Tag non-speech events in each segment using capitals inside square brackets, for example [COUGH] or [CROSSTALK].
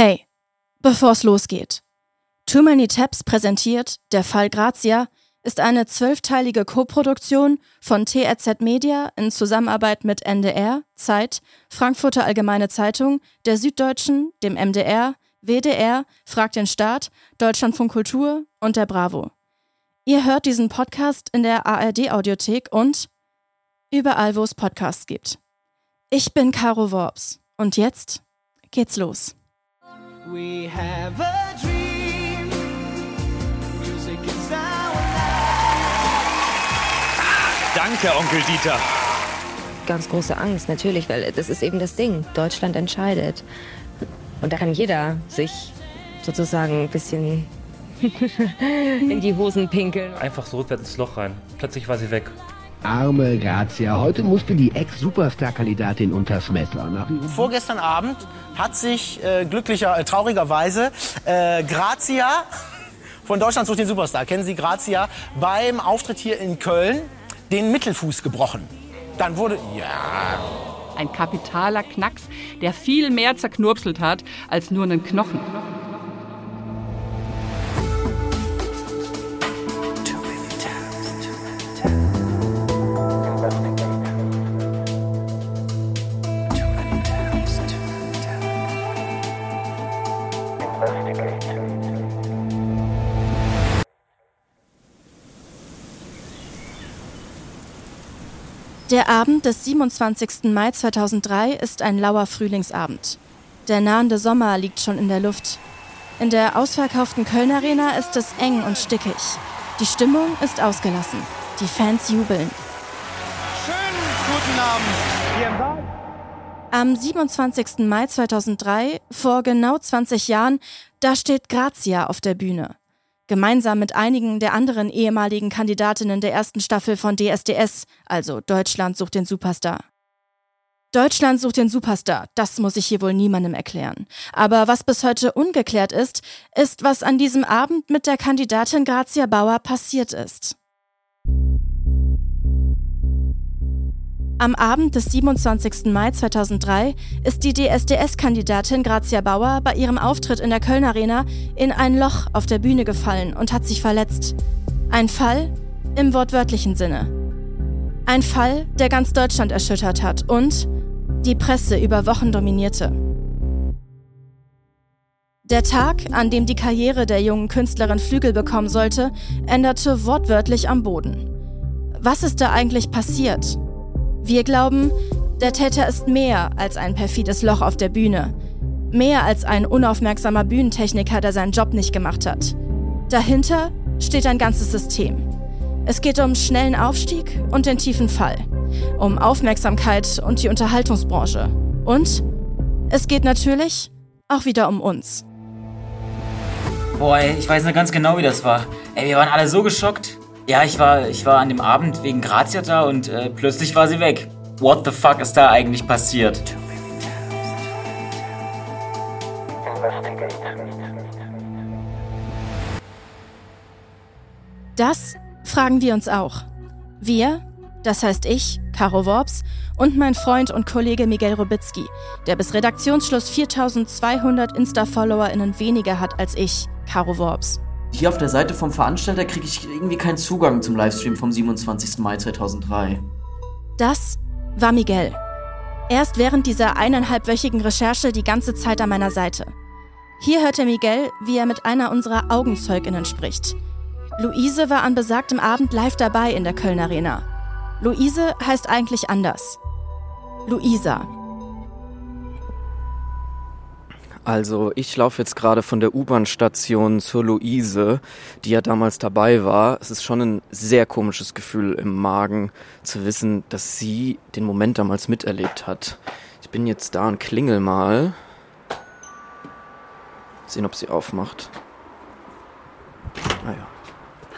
Hey, bevor's losgeht. Too Many Tabs präsentiert Der Fall Grazia ist eine zwölfteilige Koproduktion von TRZ Media in Zusammenarbeit mit NDR, Zeit, Frankfurter Allgemeine Zeitung, der Süddeutschen, dem MDR, WDR, Frag den Staat, Deutschlandfunk Kultur und der Bravo. Ihr hört diesen Podcast in der ARD Audiothek und überall, wo es Podcasts gibt. Ich bin Caro Worps und jetzt geht's los. We have a dream. Music is our Danke, Onkel Dieter. Ganz große Angst, natürlich, weil das ist eben das Ding. Deutschland entscheidet. Und da kann jeder sich sozusagen ein bisschen [LAUGHS] in die Hosen pinkeln. Einfach so rückwärts ins Loch rein. Plötzlich war sie weg. Arme Grazia. Heute musste die Ex-Superstar-Kandidatin unters Messer. Vorgestern Abend hat sich äh, glücklicher, äh, traurigerweise äh, Grazia [LAUGHS] von Deutschland sucht den Superstar, kennen Sie Grazia, beim Auftritt hier in Köln den Mittelfuß gebrochen. Dann wurde, ja... Ein kapitaler Knacks, der viel mehr zerknurpselt hat als nur einen Knochen. Der Abend des 27. Mai 2003 ist ein lauer Frühlingsabend. Der nahende Sommer liegt schon in der Luft. In der ausverkauften Köln Arena ist es eng und stickig. Die Stimmung ist ausgelassen. Die Fans jubeln. Schönen guten Abend. Am 27. Mai 2003, vor genau 20 Jahren, da steht Grazia auf der Bühne. Gemeinsam mit einigen der anderen ehemaligen Kandidatinnen der ersten Staffel von DSDS, also Deutschland sucht den Superstar. Deutschland sucht den Superstar, das muss ich hier wohl niemandem erklären. Aber was bis heute ungeklärt ist, ist, was an diesem Abend mit der Kandidatin Grazia Bauer passiert ist. Am Abend des 27. Mai 2003 ist die DSDS-Kandidatin Grazia Bauer bei ihrem Auftritt in der Köln Arena in ein Loch auf der Bühne gefallen und hat sich verletzt. Ein Fall im wortwörtlichen Sinne. Ein Fall, der ganz Deutschland erschüttert hat und die Presse über Wochen dominierte. Der Tag, an dem die Karriere der jungen Künstlerin Flügel bekommen sollte, änderte wortwörtlich am Boden. Was ist da eigentlich passiert? Wir glauben, der Täter ist mehr als ein perfides Loch auf der Bühne. Mehr als ein unaufmerksamer Bühnentechniker, der seinen Job nicht gemacht hat. Dahinter steht ein ganzes System. Es geht um schnellen Aufstieg und den tiefen Fall. Um Aufmerksamkeit und die Unterhaltungsbranche. Und es geht natürlich auch wieder um uns. Boah, ey, ich weiß noch ganz genau, wie das war. Ey, wir waren alle so geschockt. Ja, ich war, ich war an dem Abend wegen Grazia da und äh, plötzlich war sie weg. What the fuck ist da eigentlich passiert? Das fragen wir uns auch. Wir, das heißt ich, Caro Worps und mein Freund und Kollege Miguel Robitzky, der bis Redaktionsschluss 4200 Insta-FollowerInnen weniger hat als ich, Caro Worps. Hier auf der Seite vom Veranstalter kriege ich irgendwie keinen Zugang zum Livestream vom 27. Mai 2003. Das war Miguel. Er ist während dieser eineinhalbwöchigen Recherche die ganze Zeit an meiner Seite. Hier hört er Miguel, wie er mit einer unserer Augenzeuginnen spricht. Luise war an besagtem Abend live dabei in der Köln Arena. Luise heißt eigentlich anders. Luisa. Also ich laufe jetzt gerade von der U-Bahn-Station zur Luise, die ja damals dabei war. Es ist schon ein sehr komisches Gefühl im Magen zu wissen, dass sie den Moment damals miterlebt hat. Ich bin jetzt da und klingel mal. Sehen, ob sie aufmacht. Ah ja.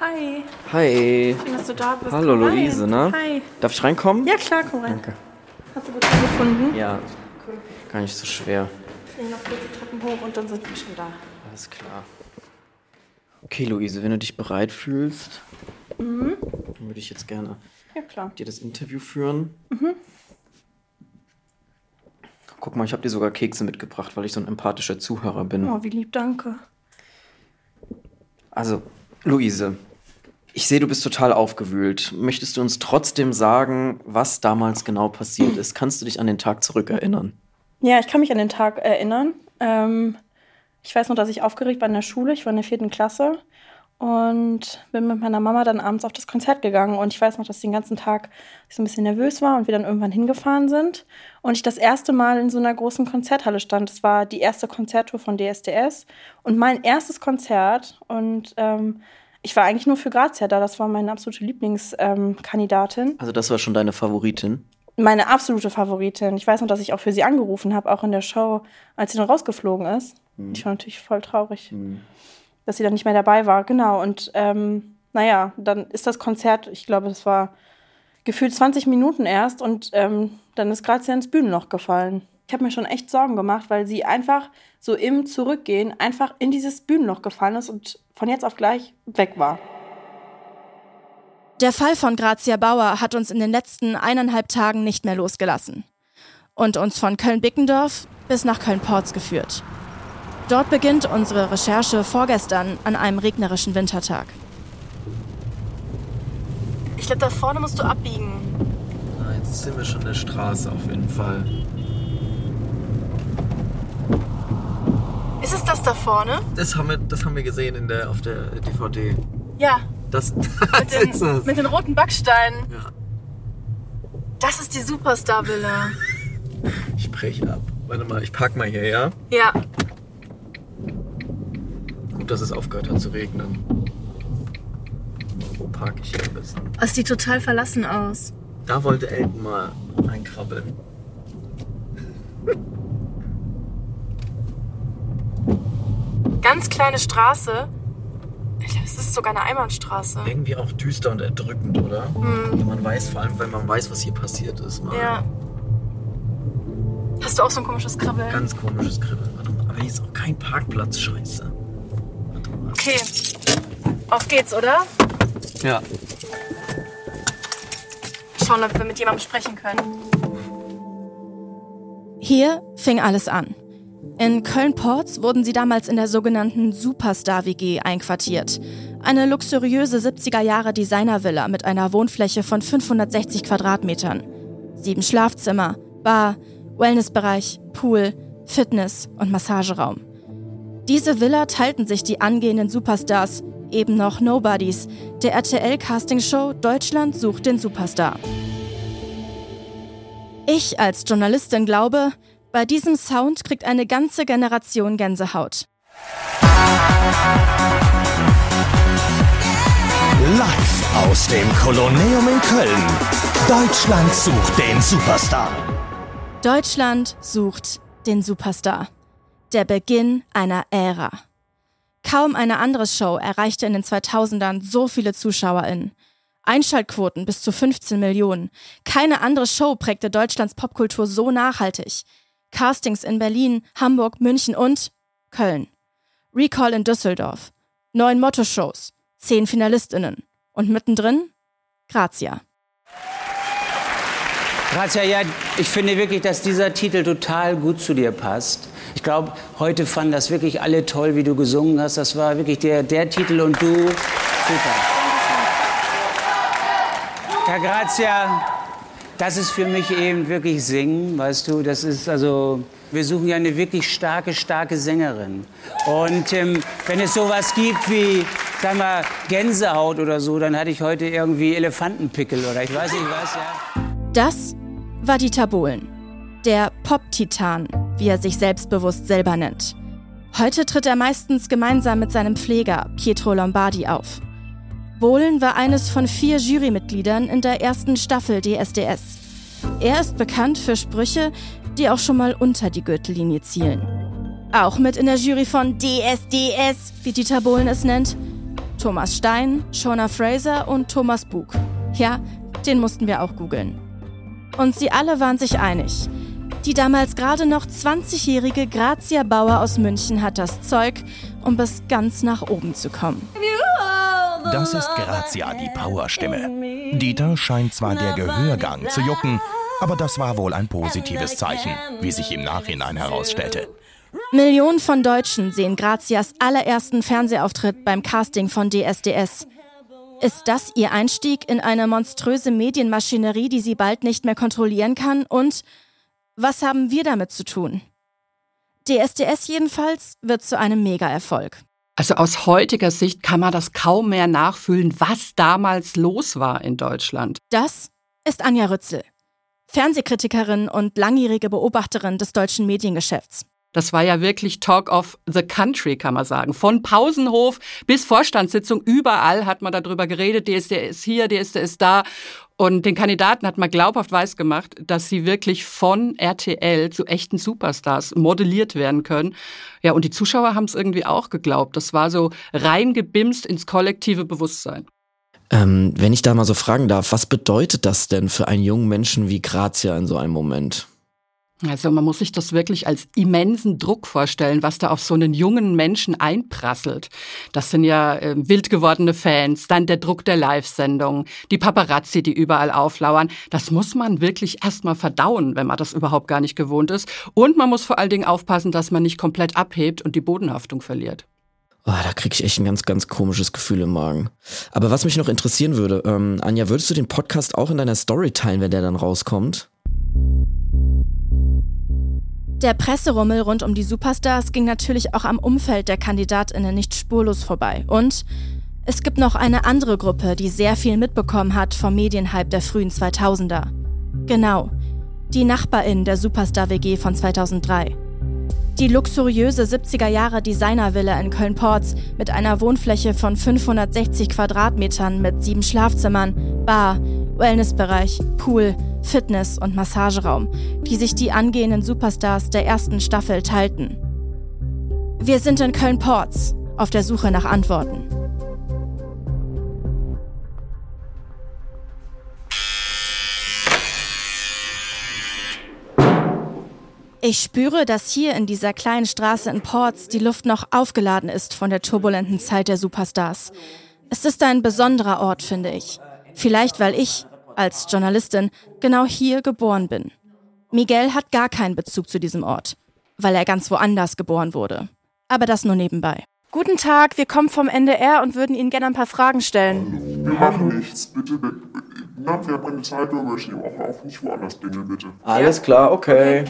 Hi. Hi. Schön, dass du da bist. Hallo Komm rein. Luise, ne? Hi. Darf ich reinkommen? Ja, klar, komm rein. Danke. Hast du Beton gefunden? Ja, Cool. gar nicht so schwer. Ich noch kurz die Treppen hoch und dann sind wir schon da. Alles klar. Okay, Luise, wenn du dich bereit fühlst, Mhm. dann würde ich jetzt gerne Ja, klar. dir das Interview führen. Mhm. Guck mal, ich habe dir sogar Kekse mitgebracht, weil ich so ein empathischer Zuhörer bin. Oh, wie lieb, danke. Also, Luise, ich sehe, du bist total aufgewühlt. Möchtest du uns trotzdem sagen, was damals genau passiert ist? Kannst du dich an den Tag zurückerinnern? Ja, ich kann mich an den Tag erinnern. Ähm, ich weiß noch, dass ich aufgeregt war in der Schule. Ich war in der vierten Klasse und bin mit meiner Mama dann abends auf das Konzert gegangen. Und ich weiß noch, dass ich den ganzen Tag so ein bisschen nervös war und wir dann irgendwann hingefahren sind. Und ich das erste Mal in so einer großen Konzerthalle stand. Das war die erste Konzerttour von DSDS und mein erstes Konzert. Und ähm, ich war eigentlich nur für Grazia da. Das war meine absolute Lieblingskandidatin. Also, das war schon deine Favoritin? Meine absolute Favoritin. Ich weiß noch, dass ich auch für sie angerufen habe, auch in der Show, als sie dann rausgeflogen ist. Mhm. Ich war natürlich voll traurig, dass sie dann nicht mehr dabei war. Genau. Und ähm, naja, dann ist das Konzert, ich glaube, es war gefühlt 20 Minuten erst und ähm, dann ist Grazia ins Bühnenloch gefallen. Ich habe mir schon echt Sorgen gemacht, weil sie einfach so im Zurückgehen einfach in dieses Bühnenloch gefallen ist und von jetzt auf gleich weg war. Der Fall von Grazia Bauer hat uns in den letzten eineinhalb Tagen nicht mehr losgelassen und uns von Köln-Bickendorf bis nach Köln-Porz geführt. Dort beginnt unsere Recherche vorgestern an einem regnerischen Wintertag. Ich glaube, da vorne musst du abbiegen. Na, jetzt sind wir schon der Straße auf jeden Fall. Ist es das da vorne? Das haben wir, das haben wir gesehen in der, auf der DVD. Ja, Das, mit [LAUGHS] das ist den, es. mit den roten Backsteinen. Ja. Das ist die Superstar-Villa. Ich brech ab. Warte mal, ich park mal hier, ja? Ja. Gut, dass es aufgehört hat zu regnen. Wo park ich hier am besten? Es sieht total verlassen aus. Da wollte Elton mal reinkrabbeln. Ganz kleine Straße. Ich glaube, es ist sogar eine Einbahnstraße. Irgendwie auch düster und erdrückend, oder? Mhm. Man weiß, vor allem, weil man weiß, was hier passiert ist. Mal. Ja. Hast du auch so ein komisches Kribbeln? Ganz komisches Kribbeln. Warte mal, aber hier ist auch kein Parkplatz, scheiße. Okay. Auf geht's, oder? Ja. Schauen, ob wir mit jemandem sprechen können. Hier fing alles an. In Köln-Porz wurden sie damals in der sogenannten Superstar-WG einquartiert. Eine luxuriöse 70er-Jahre Designervilla mit einer Wohnfläche von 560 Quadratmetern. Sieben Schlafzimmer, Bar, Wellnessbereich, Pool, Fitness und Massageraum. Diese Villa teilten sich die angehenden Superstars, eben noch Nobodies, der RTL-Castingshow Deutschland sucht den Superstar. Ich als Journalistin glaube, bei diesem Sound kriegt eine ganze Generation Gänsehaut. Live aus dem Kolosseum in Köln. Deutschland sucht den Superstar. Deutschland sucht den Superstar. Der Beginn einer Ära. Kaum eine andere Show erreichte in den 2000ern so viele ZuschauerInnen. Einschaltquoten bis zu 15 Millionen. Keine andere Show prägte Deutschlands Popkultur so nachhaltig. Castings in Berlin, Hamburg, München und Köln. Recall in Düsseldorf. Neun Motto-Shows. Zehn FinalistInnen. Und mittendrin Grazia. Grazia, ja, ich finde wirklich, dass dieser Titel total gut zu dir passt. Ich glaube, heute fanden das wirklich alle toll, wie du gesungen hast. Das war wirklich der, der Titel und du. Super. Ja, Grazia, das ist für mich eben wirklich Singen, weißt du. Das ist also, wir suchen ja eine wirklich starke, starke Sängerin. Und ähm, wenn es sowas gibt wie, sag mal, Gänsehaut oder so, dann hatte ich heute irgendwie Elefantenpickel oder ich weiß nicht was, ja. Das war Dieter Bohlen. Der Pop-Titan, wie er sich selbstbewusst selber nennt. Heute tritt er meistens gemeinsam mit seinem Pfleger Pietro Lombardi auf. Bohlen war eines von vier Jurymitgliedern in der ersten Staffel DSDS. Er ist bekannt für Sprüche, die auch schon mal unter die Gürtellinie zielen. Auch mit in der Jury von DSDS, wie Dieter Bohlen es nennt, Thomas Stein, Shona Fraser und Thomas Bug. Ja, den mussten wir auch googeln. Und sie alle waren sich einig. Die damals gerade noch 20-jährige Grazia Bauer aus München hat das Zeug, um bis ganz nach oben zu kommen. Das ist Grazia, die Powerstimme. Dieter scheint zwar der Gehörgang zu jucken, Aber das war wohl ein positives Zeichen, wie sich im Nachhinein herausstellte. Millionen von Deutschen sehen Grazias allerersten Fernsehauftritt beim Casting von DSDS. Ist das ihr Einstieg in eine monströse Medienmaschinerie, die sie bald nicht mehr kontrollieren kann? Und was haben wir damit zu tun? DSDS jedenfalls wird zu einem Mega-Erfolg. Also aus heutiger Sicht kann man das kaum mehr nachfühlen, was damals los war in Deutschland. Das ist Anja Rützel, Fernsehkritikerin und langjährige Beobachterin des deutschen Mediengeschäfts. Das war ja wirklich Talk of the Country, kann man sagen. Von Pausenhof bis Vorstandssitzung, überall hat man darüber geredet, DSDS hier, DSDS da. Und den Kandidaten hat man glaubhaft weiß gemacht, dass sie wirklich von RTL zu echten Superstars modelliert werden können. Ja, und die Zuschauer haben es irgendwie auch geglaubt. Das war so reingebimst ins kollektive Bewusstsein. Ähm, wenn ich da mal so fragen darf, was bedeutet das denn für einen jungen Menschen wie Grazia in so einem Moment? Also man muss sich das wirklich als immensen Druck vorstellen, was da auf so einen jungen Menschen einprasselt. Das sind ja äh, wild gewordene Fans, dann der Druck der Live-Sendung, die Paparazzi, die überall auflauern. Das muss man wirklich erstmal verdauen, wenn man das überhaupt gar nicht gewohnt ist. Und man muss vor allen Dingen aufpassen, dass man nicht komplett abhebt und die Bodenhaftung verliert. Oh, da kriege ich echt ein ganz, ganz komisches Gefühl im Magen. Aber was mich noch interessieren würde, ähm, Anja, würdest du den Podcast auch in deiner Story teilen, wenn der dann rauskommt? Der Presserummel rund um die Superstars ging natürlich auch am Umfeld der Kandidatinnen nicht spurlos vorbei. Und es gibt noch eine andere Gruppe, die sehr viel mitbekommen hat vom Medienhype der frühen 2000er. Genau, die Nachbarin der Superstar-WG von 2003. Die luxuriöse 70er Jahre Designervilla in Köln-Porz mit einer Wohnfläche von 560 Quadratmetern mit sieben Schlafzimmern, Bar, Wellnessbereich, Pool, Fitness- und Massageraum, die sich die angehenden Superstars der ersten Staffel teilten. Wir sind in Köln-Porz auf der Suche nach Antworten. Ich spüre, dass hier in dieser kleinen Straße in Ports die Luft noch aufgeladen ist von der turbulenten Zeit der Superstars. Es ist ein besonderer Ort, finde ich. Vielleicht, weil ich, als Journalistin genau hier geboren bin. Miguel hat gar keinen Bezug zu diesem Ort, weil er ganz woanders geboren wurde. Aber das nur nebenbei. Guten Tag, wir kommen vom NDR und würden Ihnen gerne ein paar Fragen stellen. Wir machen nichts, bitte. Na, wir haben keine Zeit, wir möchten auch auf nicht woanders Dinge, bitte. Alles klar, okay.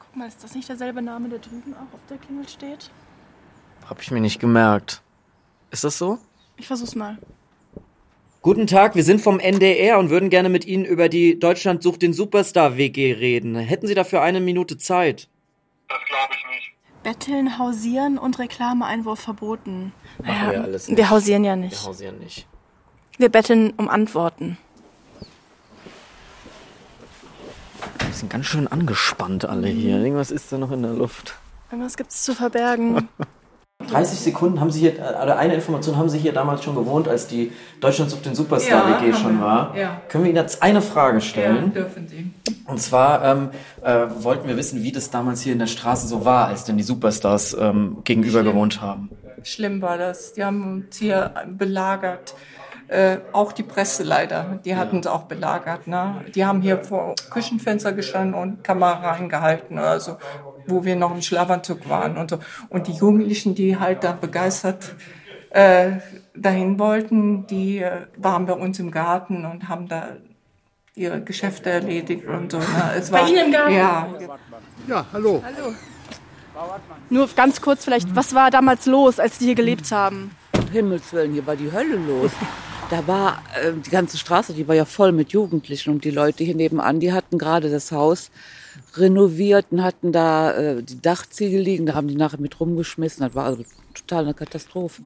Guck mal, ist das nicht derselbe Name, der drüben auch auf der Klingel steht? Hab ich mir nicht gemerkt. Ist das so? Ich versuch's mal. Guten Tag, wir sind vom NDR und würden gerne mit Ihnen über die Deutschland sucht den Superstar WG reden. Hätten Sie dafür eine Minute Zeit? Betteln, Hausieren und Reklameeinwurf verboten. Machen wir alles nicht. wir hausieren ja nicht. Wir hausieren nicht. Wir betteln um Antworten. Die sind ganz schön angespannt alle hier. Irgendwas ist da noch in der Luft. Irgendwas gibt's zu verbergen. [LAUGHS] 30 Sekunden haben Sie hier, oder eine Information haben Sie hier damals schon gewohnt, als die Deutschland sucht den Superstar-WG Ja, schon haben wir. war. Ja. Können wir Ihnen jetzt eine Frage stellen? Ja, dürfen Sie. Und zwar ähm, äh, wollten wir wissen, wie das damals hier in der Straße so war, als denn die Superstars ähm, gegenüber Schlimm. gewohnt haben. Schlimm war das. Die haben uns hier belagert. Äh, auch die Presse leider. Die hatten uns auch belagert. Ne? Die haben hier vor Küchenfenster gestanden und Kamera reingehalten oder so, wo wir noch im Schlafanzug waren und so. Und die Jugendlichen, die halt da begeistert äh, dahin wollten, die äh, waren bei uns im Garten und haben da ihre Geschäfte erledigt und so. Ne? Es Bei Ihnen im Garten? Ja. Ja, hallo. Hallo. Nur ganz kurz vielleicht, was war damals los, als die hier gelebt haben? Um Himmels Willen, hier war die Hölle los. Da war äh, die ganze Straße, die war ja voll mit Jugendlichen und die Leute hier nebenan, die hatten gerade das Haus renoviert und hatten da äh, die Dachziegel liegen, da haben die nachher mit rumgeschmissen. Das war also total eine Katastrophe.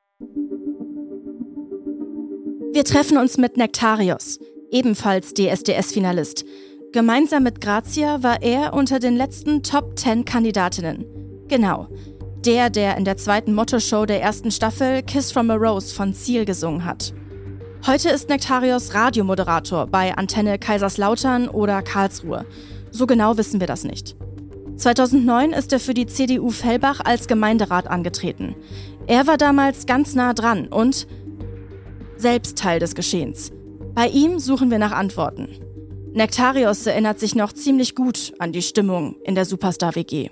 Wir treffen uns mit Nektarios, ebenfalls DSDS-Finalist. Gemeinsam mit Grazia war er unter den letzten Top 10 Kandidatinnen. Genau. Der, der in der zweiten Motto-Show der ersten Staffel Kiss from a Rose von Ziel gesungen hat. Heute ist Nektarios Radiomoderator bei Antenne Kaiserslautern oder Karlsruhe. So genau wissen wir das nicht. 2009 ist er für die CDU Fellbach als Gemeinderat angetreten. Er war damals ganz nah dran und selbst Teil des Geschehens. Bei ihm suchen wir nach Antworten. Nektarios erinnert sich noch ziemlich gut an die Stimmung in der Superstar-WG.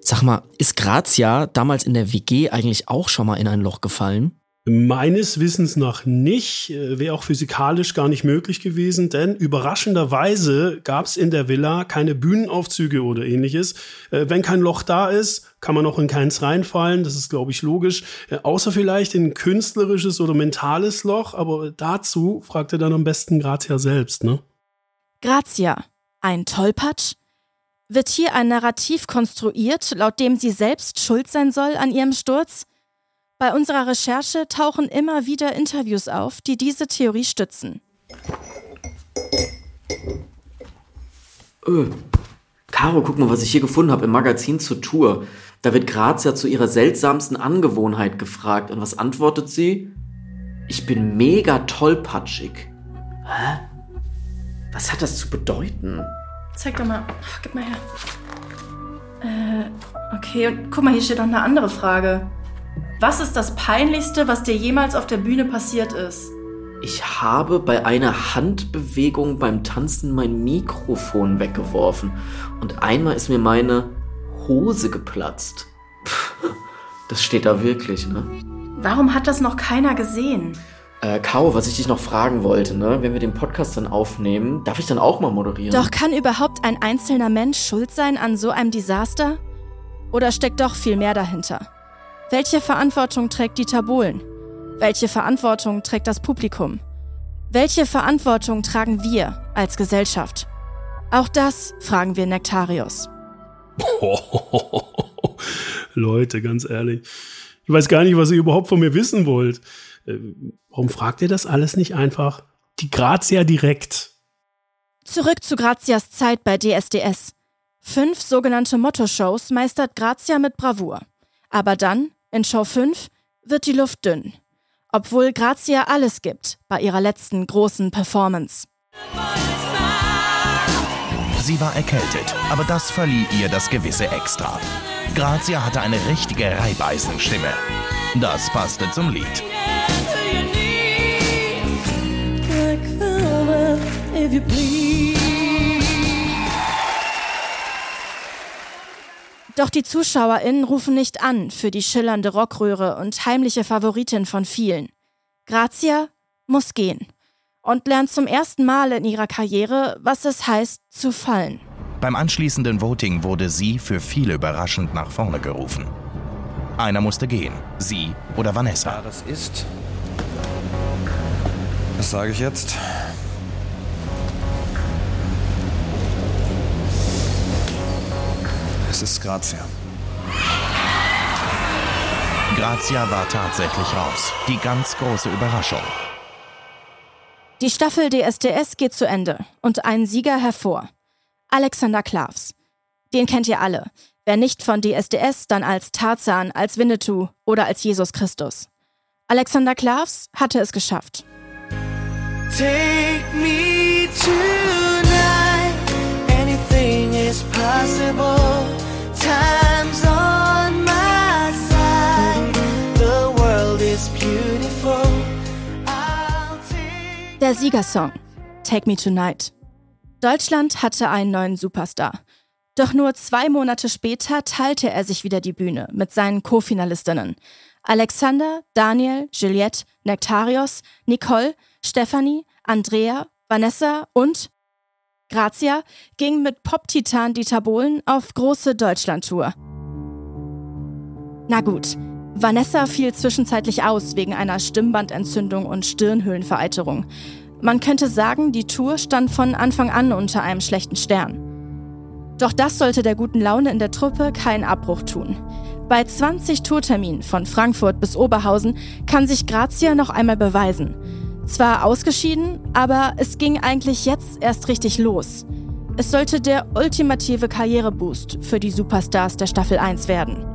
Sag mal, ist Grazia damals in der WG eigentlich auch schon mal in ein Loch gefallen? Meines Wissens nach nicht, äh, wäre auch physikalisch gar nicht möglich gewesen, denn überraschenderweise gab es in der Villa keine Bühnenaufzüge oder ähnliches. Äh, wenn kein Loch da ist, kann man auch in keins reinfallen, das ist, glaube ich, logisch. Äh, außer vielleicht in ein künstlerisches oder mentales Loch, aber dazu fragt er dann am besten Grazia selbst, ne? Grazia, ein Tollpatsch? Wird hier ein Narrativ konstruiert, laut dem sie selbst schuld sein soll an ihrem Sturz? Bei unserer Recherche tauchen immer wieder Interviews auf, die diese Theorie stützen. Öh. Caro, guck mal, was ich hier gefunden habe im Magazin zur Tour. Da wird Grazia zu ihrer seltsamsten Angewohnheit gefragt. Und was antwortet sie? Ich bin mega tollpatschig. Hä? Was hat das zu bedeuten? Zeig doch mal. Ach, gib mal her. Äh, okay, und guck mal, hier steht noch eine andere Frage. Was ist das Peinlichste, was dir jemals auf der Bühne passiert ist? Ich habe bei einer Handbewegung beim Tanzen mein Mikrofon weggeworfen. Und einmal ist mir meine Hose geplatzt. Das steht da wirklich, ne? Warum hat das noch keiner gesehen? Äh, Kau, was ich dich noch fragen wollte, ne? Wenn wir den Podcast dann aufnehmen, darf ich dann auch mal moderieren? Doch kann überhaupt ein einzelner Mensch schuld sein an so einem Desaster? Oder steckt doch viel mehr dahinter? Welche Verantwortung trägt Dieter Bohlen? Welche Verantwortung trägt das Publikum? Welche Verantwortung tragen wir als Gesellschaft? Auch das fragen wir Nektarius. [LAUGHS] Leute, ganz ehrlich. Ich weiß gar nicht, was ihr überhaupt von mir wissen wollt. Äh, warum fragt ihr das alles nicht einfach? Die Grazia direkt. Zurück zu Grazias Zeit bei DSDS. Fünf sogenannte Motto-Shows meistert Grazia mit Bravour. Aber dann in Show 5 wird die Luft dünn, obwohl Grazia alles gibt bei ihrer letzten großen Performance. Sie war erkältet, aber das verlieh ihr das gewisse Extra. Grazia hatte eine richtige Reibeisenstimme. Das passte zum Lied. Doch die ZuschauerInnen rufen nicht an für die schillernde Rockröhre und heimliche Favoritin von vielen. Grazia muss gehen und lernt zum ersten Mal in ihrer Karriere, was es heißt, zu fallen. Beim anschließenden Voting wurde sie für viele überraschend nach vorne gerufen. Einer musste gehen, sie oder Vanessa. Ja, das ist. Was sage ich jetzt? Es ist Grazia. Grazia war tatsächlich raus. Die ganz große Überraschung. Die Staffel DSDS geht zu Ende und ein Sieger hervor. Alexander Klavs. Den kennt ihr alle. Wer nicht von DSDS, dann als Tarzan, als Winnetou oder als Jesus Christus. Alexander Klavs hatte es geschafft. Take me tonight. Anything is possible. Der Siegersong Take Me Tonight. Deutschland hatte einen neuen Superstar. Doch nur zwei Monate später teilte er sich wieder die Bühne mit seinen Co-Finalistinnen. Alexander, Daniel, Juliette, Nektarios, Nicole, Stephanie, Andrea, Vanessa und Grazia ging mit Pop-Titan Dieter Bohlen auf große Deutschlandtour. Na gut, Vanessa fiel zwischenzeitlich aus wegen einer Stimmbandentzündung und Stirnhöhlenvereiterung. Man könnte sagen, die Tour stand von Anfang an unter einem schlechten Stern. Doch das sollte der guten Laune in der Truppe keinen Abbruch tun. Bei 20 Tourterminen von Frankfurt bis Oberhausen kann sich Grazia noch einmal beweisen. Zwar ausgeschieden, aber es ging eigentlich jetzt erst richtig los. Es sollte der ultimative Karriereboost für die Superstars der Staffel 1 werden.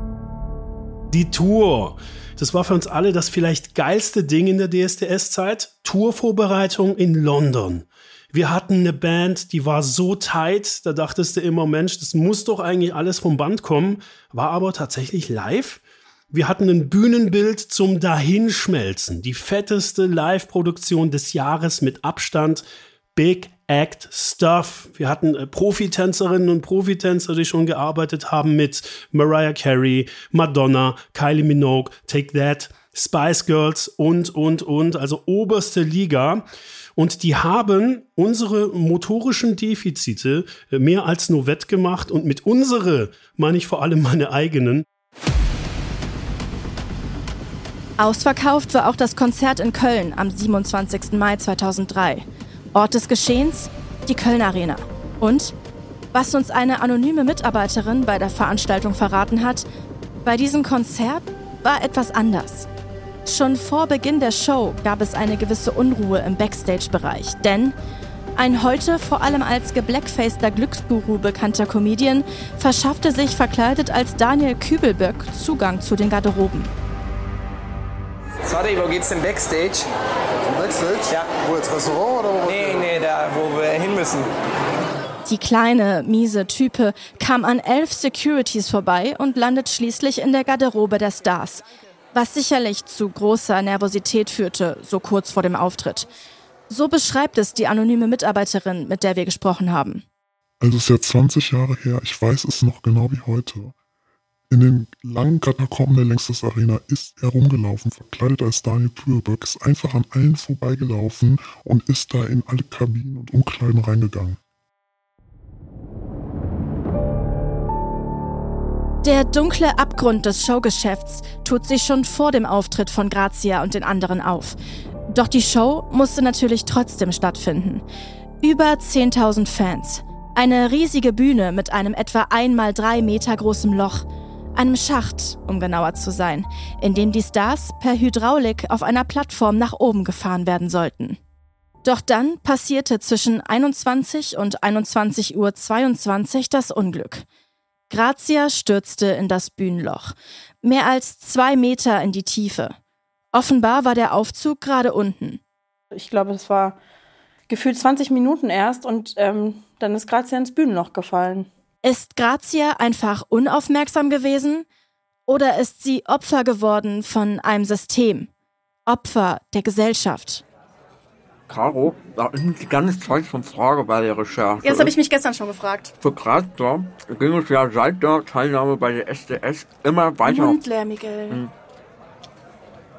Die Tour. Das war für uns alle das vielleicht geilste Ding in der DSDS-Zeit. Tourvorbereitung in London. Wir hatten eine Band, die war so tight, da dachtest du immer, Mensch, das muss doch eigentlich alles vom Band kommen, war aber tatsächlich live. Wir hatten ein Bühnenbild zum Dahinschmelzen, die fetteste Live-Produktion des Jahres mit Abstand. Big Act Stuff. Wir hatten äh, Profitänzerinnen und Profitänzer, die schon gearbeitet haben mit Mariah Carey, Madonna, Kylie Minogue, Take That, Spice Girls und, und, und, also oberste Liga. Und die haben unsere motorischen Defizite äh, mehr als nur wettgemacht und mit unsere meine ich vor allem meine eigenen. Ausverkauft war auch das Konzert in Köln am 27. Mai 2003. Ort des Geschehens? Die Köln Arena. Und was uns eine anonyme Mitarbeiterin bei der Veranstaltung verraten hat, bei diesem Konzert war etwas anders. Schon vor Beginn der Show gab es eine gewisse Unruhe im Backstage-Bereich, denn ein heute vor allem als geblackfaceter Glücksguru bekannter Comedian verschaffte sich verkleidet als Daniel Kübelböck Zugang zu den Garderoben. Sorry, wo geht's denn Backstage? Backstage? Ja. Wo jetzt Restaurant oder wo? Nee, nee, da wo wir hin müssen. Die kleine, miese Type kam an elf Securities vorbei und landet schließlich in der Garderobe der Stars. Was sicherlich zu großer Nervosität führte, so kurz vor dem Auftritt. So beschreibt es die anonyme Mitarbeiterin, mit der wir gesprochen haben. Also es ist jetzt 20 Jahre her, ich weiß es noch genau wie heute. In den langen Katakomben der Längstes Arena ist er rumgelaufen, verkleidet als Daniel Pürböck, ist einfach an allen vorbeigelaufen und ist da in alle Kabinen und Umkleiden reingegangen. Der dunkle Abgrund des Showgeschäfts tut sich schon vor dem Auftritt von Grazia und den anderen auf. Doch die Show musste natürlich trotzdem stattfinden. Über 10.000 Fans. Eine riesige Bühne mit einem etwa einmal drei Meter großen Loch. Einem Schacht, um genauer zu sein, in dem die Stars per Hydraulik auf einer Plattform nach oben gefahren werden sollten. Doch dann passierte zwischen 21 und 21.22 Uhr das Unglück. Grazia stürzte in das Bühnenloch, mehr als zwei Meter in die Tiefe. Offenbar war der Aufzug gerade unten. Ich glaube, es war gefühlt 20 Minuten erst und ähm, dann ist Grazia ins Bühnenloch gefallen. Ist Grazia einfach unaufmerksam gewesen? Oder ist sie Opfer geworden von einem System? Opfer der Gesellschaft? Caro, da ist die ganze Zeit schon Frage bei der Recherche. Ja, das habe ich mich gestern schon gefragt. Für Grazia ging es ja seit der Teilnahme bei der SDS immer weiter. Mundleer, Miguel. Mhm.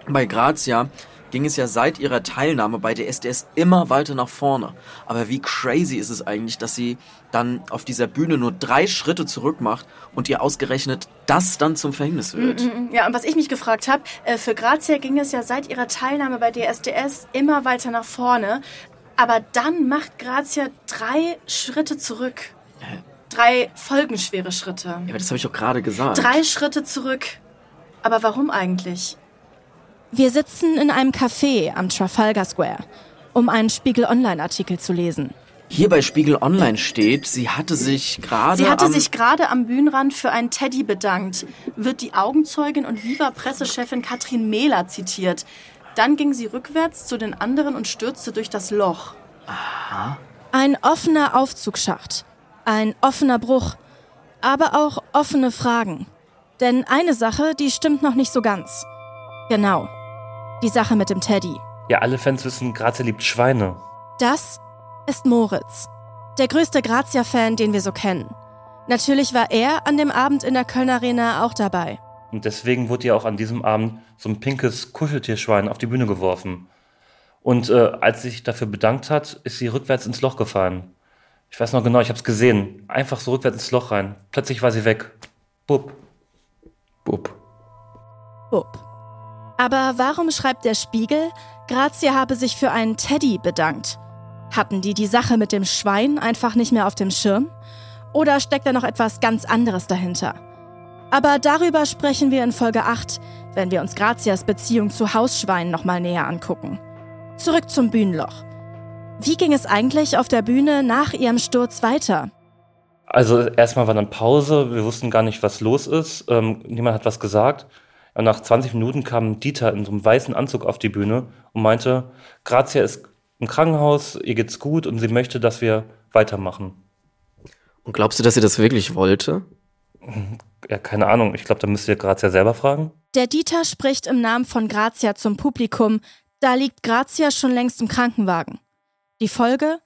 Bei Grazia ging es ja seit ihrer Teilnahme bei der SDS immer weiter nach vorne. Aber wie crazy ist es eigentlich, dass sie dann auf dieser Bühne nur drei Schritte zurück macht und ihr ausgerechnet das dann zum Verhängnis wird? Mm, mm, Ja, und was ich mich gefragt habe, äh, für Grazia ging es ja seit ihrer Teilnahme bei DSDS immer weiter nach vorne. Aber dann macht Grazia drei Schritte zurück. Drei folgenschwere Schritte. Ja, aber das habe ich doch gerade gesagt. Drei Schritte zurück. Aber warum eigentlich? Wir sitzen in einem Café am Trafalgar Square, um einen Spiegel Online-Artikel zu lesen. Hier bei Spiegel Online steht, sie hatte sich gerade. Sie hatte am sich gerade am Bühnenrand für einen Teddy bedankt, wird die Augenzeugin und Viva-Pressechefin Katrin Mehler zitiert. Dann ging sie rückwärts zu den anderen und stürzte durch das Loch. Aha. Ein offener Aufzugsschacht, ein offener Bruch, aber auch offene Fragen. Denn eine Sache, die stimmt noch nicht so ganz. Genau, die Sache mit dem Teddy. Ja, alle Fans wissen, Grazia liebt Schweine. Das ist Moritz, der größte Grazia-Fan, den wir so kennen. Natürlich war er an dem Abend in der Köln Arena auch dabei. Und deswegen wurde ihr auch an diesem Abend so ein pinkes Kuscheltierschwein auf die Bühne geworfen. Und äh, als sie sich dafür bedankt hat, ist sie rückwärts ins Loch gefallen. Ich weiß noch genau, ich habe es gesehen. Einfach so rückwärts ins Loch rein. Plötzlich war sie weg. Bub. Bub. Bub. Aber warum schreibt der Spiegel, Grazia habe sich für einen Teddy bedankt? Hatten die die Sache mit dem Schwein einfach nicht mehr auf dem Schirm? Oder steckt da noch etwas ganz anderes dahinter? Aber darüber sprechen wir in Folge 8, wenn wir uns Grazias Beziehung zu Hausschweinen nochmal näher angucken. Zurück zum Bühnenloch. Wie ging es eigentlich auf der Bühne nach ihrem Sturz weiter? Also erstmal war dann Pause, wir wussten gar nicht, was los ist. Ähm, niemand hat was gesagt. Und nach 20 Minuten kam Dieter in so einem weißen Anzug auf die Bühne und meinte, Grazia ist im Krankenhaus, ihr geht's gut und sie möchte, dass wir weitermachen. Und glaubst du, dass sie das wirklich wollte? Ja, keine Ahnung. Ich glaube, da müsst ihr Grazia selber fragen. Der Dieter spricht im Namen von Grazia zum Publikum. Da liegt Grazia schon längst im Krankenwagen. Die Folge?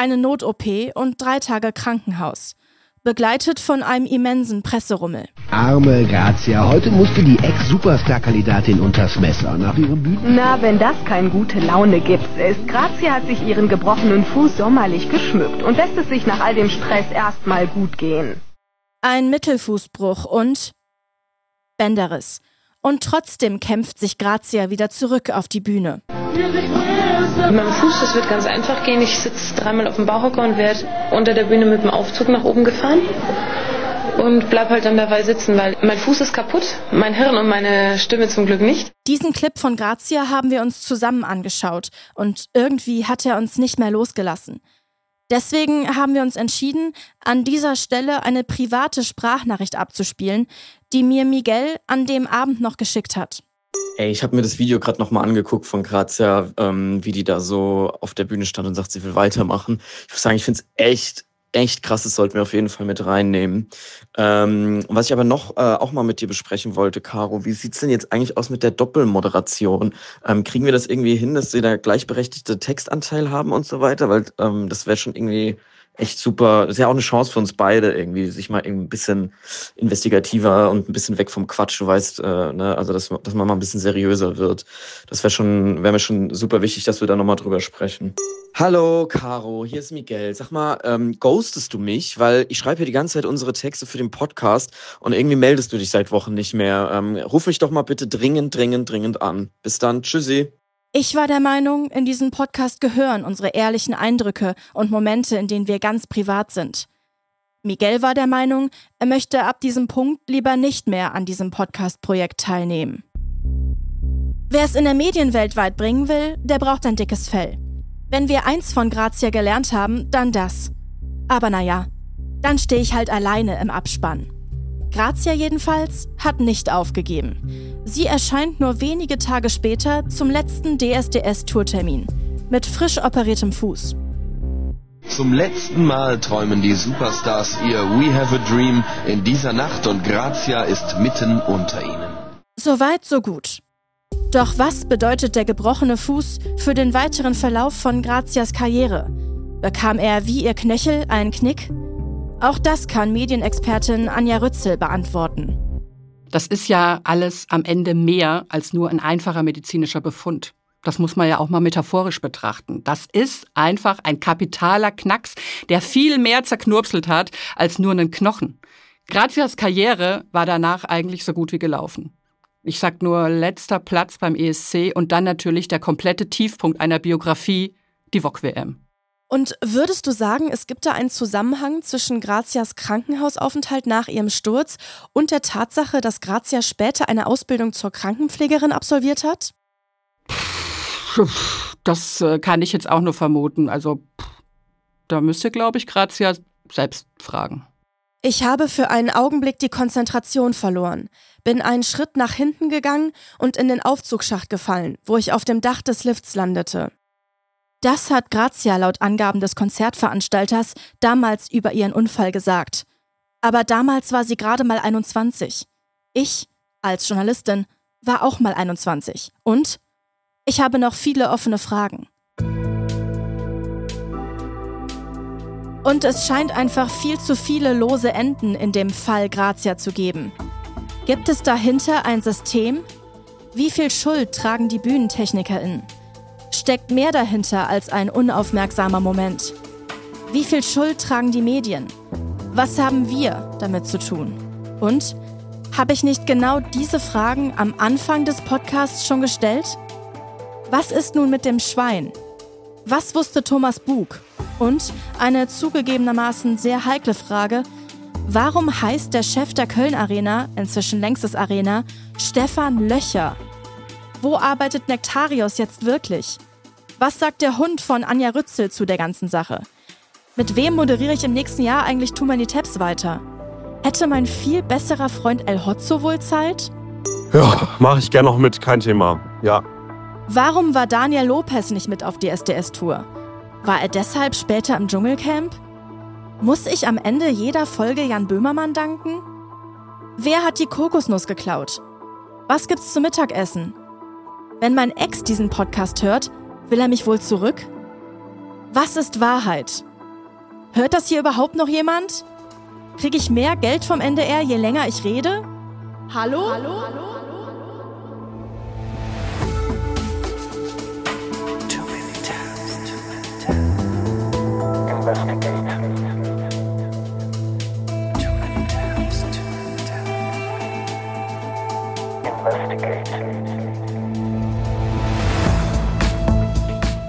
eine Not-OP und drei Tage Krankenhaus. Begleitet von einem immensen Presserummel. Arme Grazia, heute musste die Ex-Superstar-Kandidatin unters Messer nach ihrem Bühnen. Na, wenn das kein gute Laune gibt. Ist Grazia hat sich ihren gebrochenen Fuß sommerlich geschmückt und lässt es sich nach all dem Stress erstmal gut gehen. Ein Mittelfußbruch und Bänderriss. Und trotzdem kämpft sich Grazia wieder zurück auf die Bühne. Mit meinem Fuß, das wird ganz einfach gehen. Ich sitze dreimal auf dem Bauhocker und werde unter der Bühne mit dem Aufzug nach oben gefahren und bleib halt dann dabei sitzen, weil mein Fuß ist kaputt, mein Hirn und meine Stimme zum Glück nicht. Diesen Clip von Grazia haben wir uns zusammen angeschaut und irgendwie hat er uns nicht mehr losgelassen. Deswegen haben wir uns entschieden, an dieser Stelle eine private Sprachnachricht abzuspielen, die mir Miguel an dem Abend noch geschickt hat. Ey, ich habe mir das Video gerade nochmal angeguckt von Grazia, ähm, wie die da so auf der Bühne stand und sagt, sie will weitermachen. Ich muss sagen, ich finde es echt, echt krass. Das sollten wir auf jeden Fall mit reinnehmen. Ähm, was ich aber noch äh, auch mal mit dir besprechen wollte, Caro, wie sieht's denn jetzt eigentlich aus mit der Doppelmoderation? Ähm, kriegen wir das irgendwie hin, dass sie da gleichberechtigte Textanteil haben und so weiter? Weil ähm, das wäre schon irgendwie echt super. Das ist ja auch eine Chance für uns beide, irgendwie, sich mal ein bisschen investigativer und ein bisschen weg vom Quatsch, du weißt, äh, ne, also dass, dass man mal ein bisschen seriöser wird. Das wäre schon, wäre mir schon super wichtig, dass wir da nochmal drüber sprechen. Hallo, Caro, hier ist Miguel. Sag mal, ähm, ghostest du mich? Weil ich schreibe hier die ganze Zeit unsere Texte für den Podcast und irgendwie meldest du dich seit Wochen nicht mehr. Ähm, ruf mich doch mal bitte dringend, dringend, dringend an. Bis dann, tschüssi. Ich war der Meinung, in diesen Podcast gehören unsere ehrlichen Eindrücke und Momente, in denen wir ganz privat sind. Miguel war der Meinung, er möchte ab diesem Punkt lieber nicht mehr an diesem Podcast-Projekt teilnehmen. Wer es in der Medienwelt weit bringen will, der braucht ein dickes Fell. Wenn wir eins von Grazia gelernt haben, dann das. Aber naja, dann stehe ich halt alleine im Abspann. Grazia jedenfalls hat nicht aufgegeben. Sie erscheint nur wenige Tage später zum letzten DSDS-Tourtermin mit frisch operiertem Fuß. Zum letzten Mal träumen die Superstars ihr We Have a Dream in dieser Nacht und Grazia ist mitten unter ihnen. Soweit, so gut. Doch was bedeutet der gebrochene Fuß für den weiteren Verlauf von Grazias Karriere? Bekam er wie ihr Knöchel einen Knick? Auch das kann Medienexpertin Anja Rützel beantworten. Das ist ja alles am Ende mehr als nur ein einfacher medizinischer Befund. Das muss man ja auch mal metaphorisch betrachten. Das ist einfach ein kapitaler Knacks, der viel mehr zerknurpselt hat als nur einen Knochen. Grazias Karriere war danach eigentlich so gut wie gelaufen. Ich sag nur letzter Platz beim ESC und dann natürlich der komplette Tiefpunkt einer Biografie, die VOG-WM. Und würdest du sagen, es gibt da einen Zusammenhang zwischen Grazias Krankenhausaufenthalt nach ihrem Sturz und der Tatsache, dass Grazia später eine Ausbildung zur Krankenpflegerin absolviert hat? Das äh, kann ich jetzt auch nur vermuten. Also da müsste, glaube ich, Grazia selbst fragen. Ich habe für einen Augenblick die Konzentration verloren, bin einen Schritt nach hinten gegangen und in den Aufzugsschacht gefallen, wo ich auf dem Dach des Lifts landete. Das hat Grazia laut Angaben des Konzertveranstalters damals über ihren Unfall gesagt. Aber damals war sie gerade mal 21. Ich, als Journalistin, war auch mal 21. Und ich habe noch viele offene Fragen. Und es scheint einfach viel zu viele lose Enden in dem Fall Grazia zu geben. Gibt es dahinter ein System? Wie viel Schuld tragen die BühnentechnikerInnen? Steckt mehr dahinter als ein unaufmerksamer Moment? Wie viel Schuld tragen die Medien? Was haben wir damit zu tun? Und habe ich nicht genau diese Fragen am Anfang des Podcasts schon gestellt? Was ist nun mit dem Schwein? Was wusste Thomas Bug? Und eine zugegebenermaßen sehr heikle Frage, warum heißt der Chef der Köln Arena, inzwischen längstes Arena, Stefan Löcher? Wo arbeitet Nektarios jetzt wirklich? Was sagt der Hund von Anja Rützel zu der ganzen Sache? Mit wem moderiere ich im nächsten Jahr eigentlich Too Many Tabs weiter? Hätte mein viel besserer Freund El Hotzo wohl Zeit? Ja, mache ich gern noch mit, kein Thema. Ja. Warum war Daniel Lopez nicht mit auf die SDS-Tour? War er deshalb später im Dschungelcamp? Muss ich am Ende jeder Folge Jan Böhmermann danken? Wer hat die Kokosnuss geklaut? Was gibt's zum Mittagessen? Wenn mein Ex diesen Podcast hört, will er mich wohl zurück? Was ist Wahrheit? Hört das hier überhaupt noch jemand? Kriege ich mehr Geld vom NDR, je länger ich rede? Hallo? Hallo?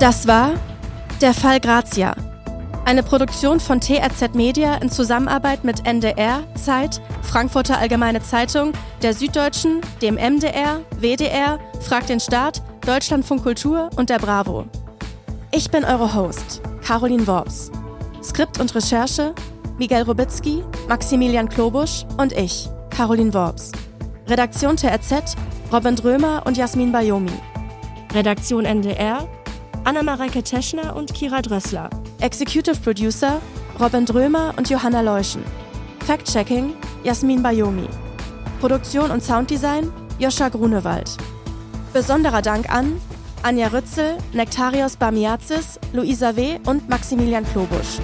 Das war Der Fall Grazia. Eine Produktion von TRZ Media in Zusammenarbeit mit NDR, Zeit, Frankfurter Allgemeine Zeitung, der Süddeutschen, dem MDR, WDR, Frag den Staat, Deutschlandfunk Kultur und der Bravo. Ich bin eure Host, Caroline Worps. Skript und Recherche Miguel Robitzky, Maximilian Klobusch und ich, Caroline Worps. Redaktion TRZ Robin Drömer und Jasmin Bayomi. Redaktion NDR Anna-Mareike Teschner und Kira Drössler. Executive Producer Robin Drömer und Johanna Leuschen. Fact-Checking Jasmin Bayomi. Produktion und Sounddesign Joscha Grunewald. Besonderer Dank an Anja Rützel, Nektarios Bamiazis, Luisa W. und Maximilian Klobusch.